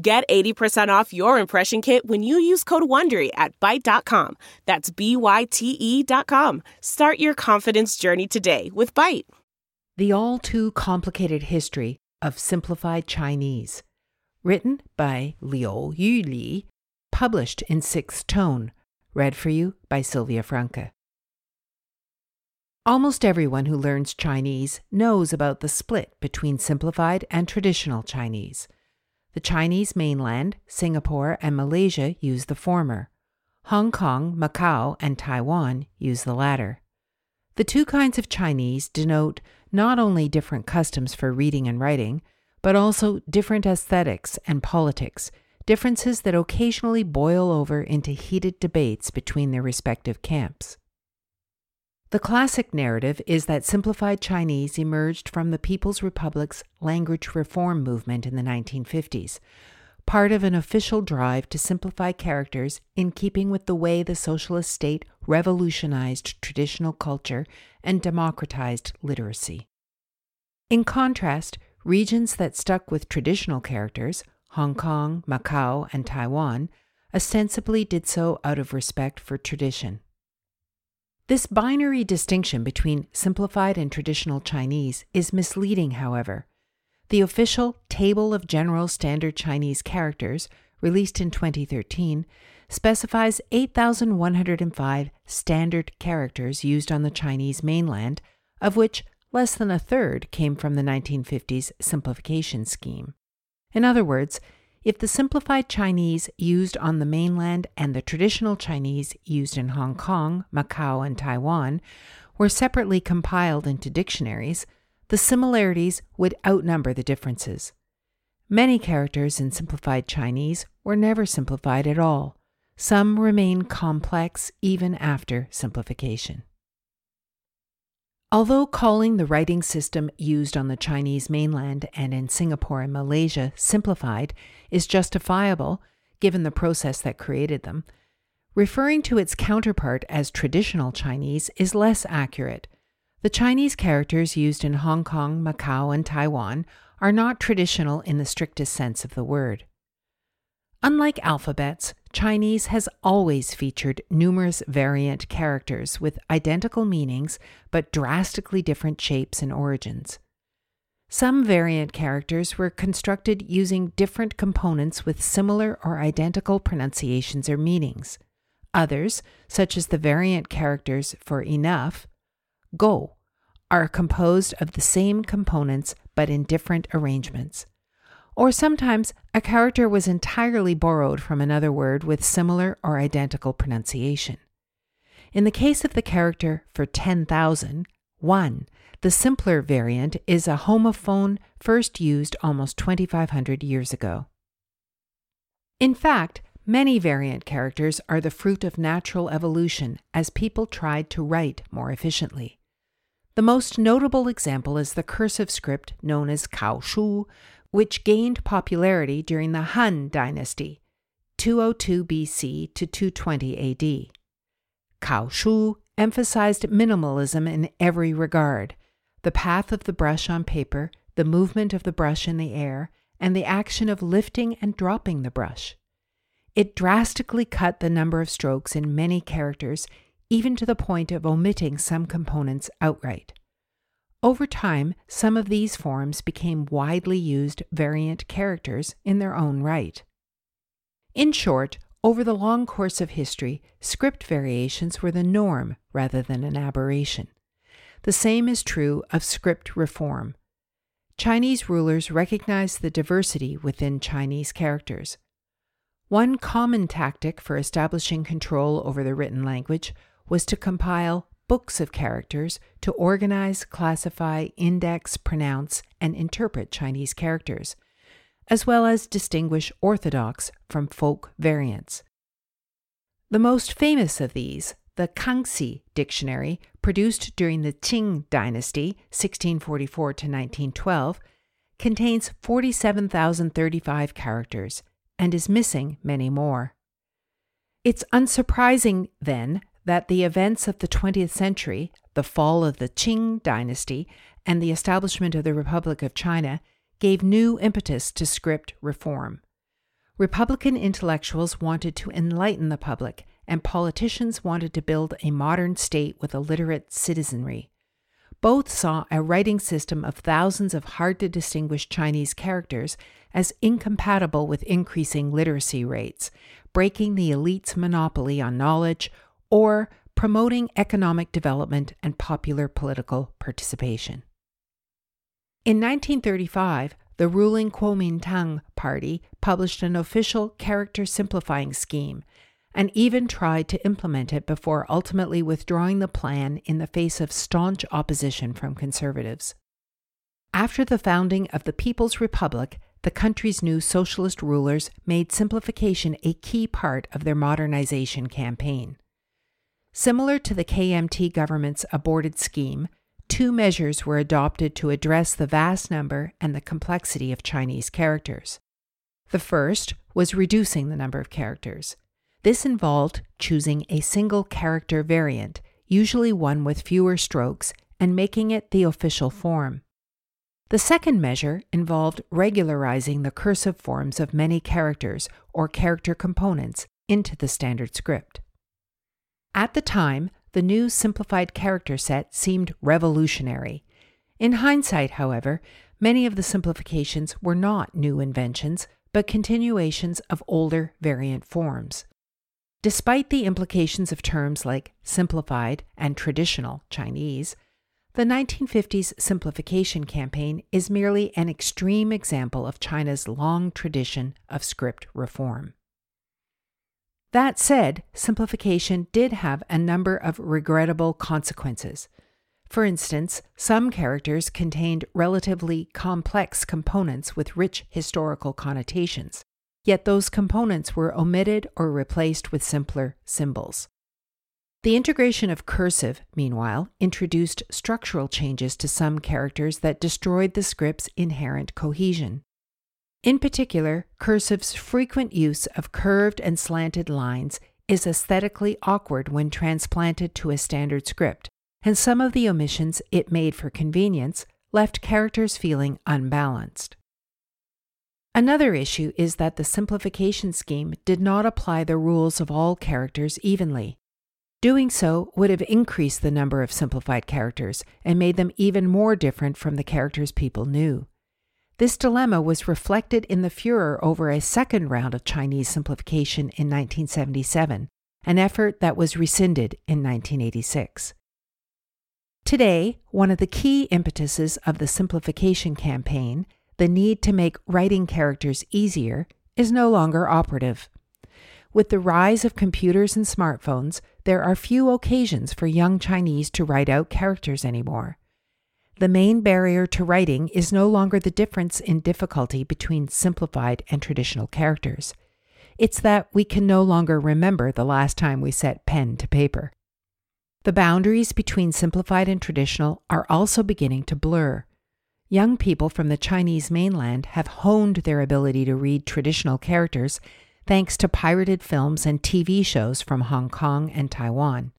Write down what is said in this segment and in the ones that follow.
Get 80% off your impression kit when you use code WONDERY at Byte.com. That's B-Y-T-E dot com. Start your confidence journey today with Byte. The All Too Complicated History of Simplified Chinese. Written by Liu Yuli. Published in Sixth Tone. Read for you by Sylvia Franke. Almost everyone who learns Chinese knows about the split between simplified and traditional Chinese. The Chinese mainland, Singapore, and Malaysia use the former. Hong Kong, Macau, and Taiwan use the latter. The two kinds of Chinese denote not only different customs for reading and writing, but also different aesthetics and politics, differences that occasionally boil over into heated debates between their respective camps. The classic narrative is that simplified Chinese emerged from the People's Republic's language reform movement in the 1950s, part of an official drive to simplify characters in keeping with the way the socialist state revolutionized traditional culture and democratized literacy. In contrast, regions that stuck with traditional characters, Hong Kong, Macau, and Taiwan, ostensibly did so out of respect for tradition. This binary distinction between simplified and traditional Chinese is misleading, however. The official Table of General Standard Chinese Characters, released in 2013, specifies 8,105 standard characters used on the Chinese mainland, of which less than a third came from the 1950s simplification scheme. In other words, if the simplified Chinese used on the mainland and the traditional Chinese used in Hong Kong, Macau, and Taiwan were separately compiled into dictionaries, the similarities would outnumber the differences. Many characters in simplified Chinese were never simplified at all. Some remain complex even after simplification. Although calling the writing system used on the Chinese mainland and in Singapore and Malaysia simplified is justifiable, given the process that created them, referring to its counterpart as traditional Chinese is less accurate. The Chinese characters used in Hong Kong, Macau, and Taiwan are not traditional in the strictest sense of the word. Unlike alphabets, Chinese has always featured numerous variant characters with identical meanings but drastically different shapes and origins. Some variant characters were constructed using different components with similar or identical pronunciations or meanings. Others, such as the variant characters for enough, go, are composed of the same components but in different arrangements. Or sometimes a character was entirely borrowed from another word with similar or identical pronunciation. In the case of the character for 10,000, 1, the simpler variant is a homophone first used almost 2,500 years ago. In fact, many variant characters are the fruit of natural evolution as people tried to write more efficiently. The most notable example is the cursive script known as caoshu, which gained popularity during the Han Dynasty, 202 BC to 220 AD. Caoshu emphasized minimalism in every regard the path of the brush on paper, the movement of the brush in the air, and the action of lifting and dropping the brush. It drastically cut the number of strokes in many characters, even to the point of omitting some components outright. Over time, some of these forms became widely used variant characters in their own right. In short, over the long course of history, script variations were the norm rather than an aberration. The same is true of script reform. Chinese rulers recognized the diversity within Chinese characters. One common tactic for establishing control over the written language was to compile books of characters to organize, classify, index, pronounce, and interpret Chinese characters. as well as distinguish orthodox from folk variants. The most famous of these, the Kangxi Dictionary, produced during the Qing dynasty, 1644 to 1912, contains 47,035 characters and is missing many more. It's unsurprising, then, that the events of the 20th century, the fall of the Qing dynasty, and the establishment of the Republic of China gave new impetus to script reform. Republican intellectuals wanted to enlighten the public, and politicians wanted to build a modern state with a literate citizenry. Both saw a writing system of thousands of hard to distinguish Chinese characters as incompatible with increasing literacy rates, breaking the elite's monopoly on knowledge, or promoting economic development and popular political participation. In 1935, the ruling Kuomintang party published an official character simplifying scheme and even tried to implement it before ultimately withdrawing the plan in the face of staunch opposition from conservatives. After the founding of the People's Republic, the country's new socialist rulers made simplification a key part of their modernization campaign. Similar to the KMT government's aborted scheme, two measures were adopted to address the vast number and the complexity of Chinese characters. The first was reducing the number of characters. This involved choosing a single character variant, usually one with fewer strokes, and making it the official form. The second measure involved regularizing the cursive forms of many characters or character components into the standard script. At the time, the new simplified character set seemed revolutionary. In hindsight, however, many of the simplifications were not new inventions, but continuations of older variant forms. Despite the implications of terms like simplified and traditional Chinese, the 1950s simplification campaign is merely an extreme example of China's long tradition of script reform. That said, simplification did have a number of regrettable consequences. For instance, some characters contained relatively complex components with rich historical connotations, yet those components were omitted or replaced with simpler symbols. The integration of cursive, meanwhile, introduced structural changes to some characters that destroyed the script's inherent cohesion. In particular, cursive's frequent use of curved and slanted lines is aesthetically awkward when transplanted to a standard script, and some of the omissions it made for convenience left characters feeling unbalanced. Another issue is that the simplification scheme did not apply the rules of all characters evenly. Doing so would have increased the number of simplified characters and made them even more different from the characters people knew. This dilemma was reflected in the furor over a second round of Chinese simplification in 1977, an effort that was rescinded in 1986. Today, one of the key impetuses of the simplification campaign, the need to make writing characters easier, is no longer operative. With the rise of computers and smartphones, there are few occasions for young Chinese to write out characters anymore. The main barrier to writing is no longer the difference in difficulty between simplified and traditional characters. It's that we can no longer remember the last time we set pen to paper. The boundaries between simplified and traditional are also beginning to blur. Young people from the Chinese mainland have honed their ability to read traditional characters thanks to pirated films and TV shows from Hong Kong and Taiwan.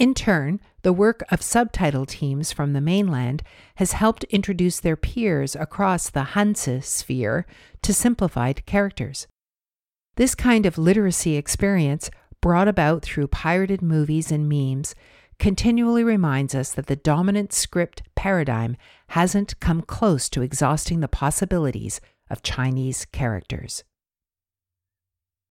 In turn, the work of subtitle teams from the mainland has helped introduce their peers across the Hanzi sphere to simplified characters. This kind of literacy experience, brought about through pirated movies and memes, continually reminds us that the dominant script paradigm hasn't come close to exhausting the possibilities of Chinese characters.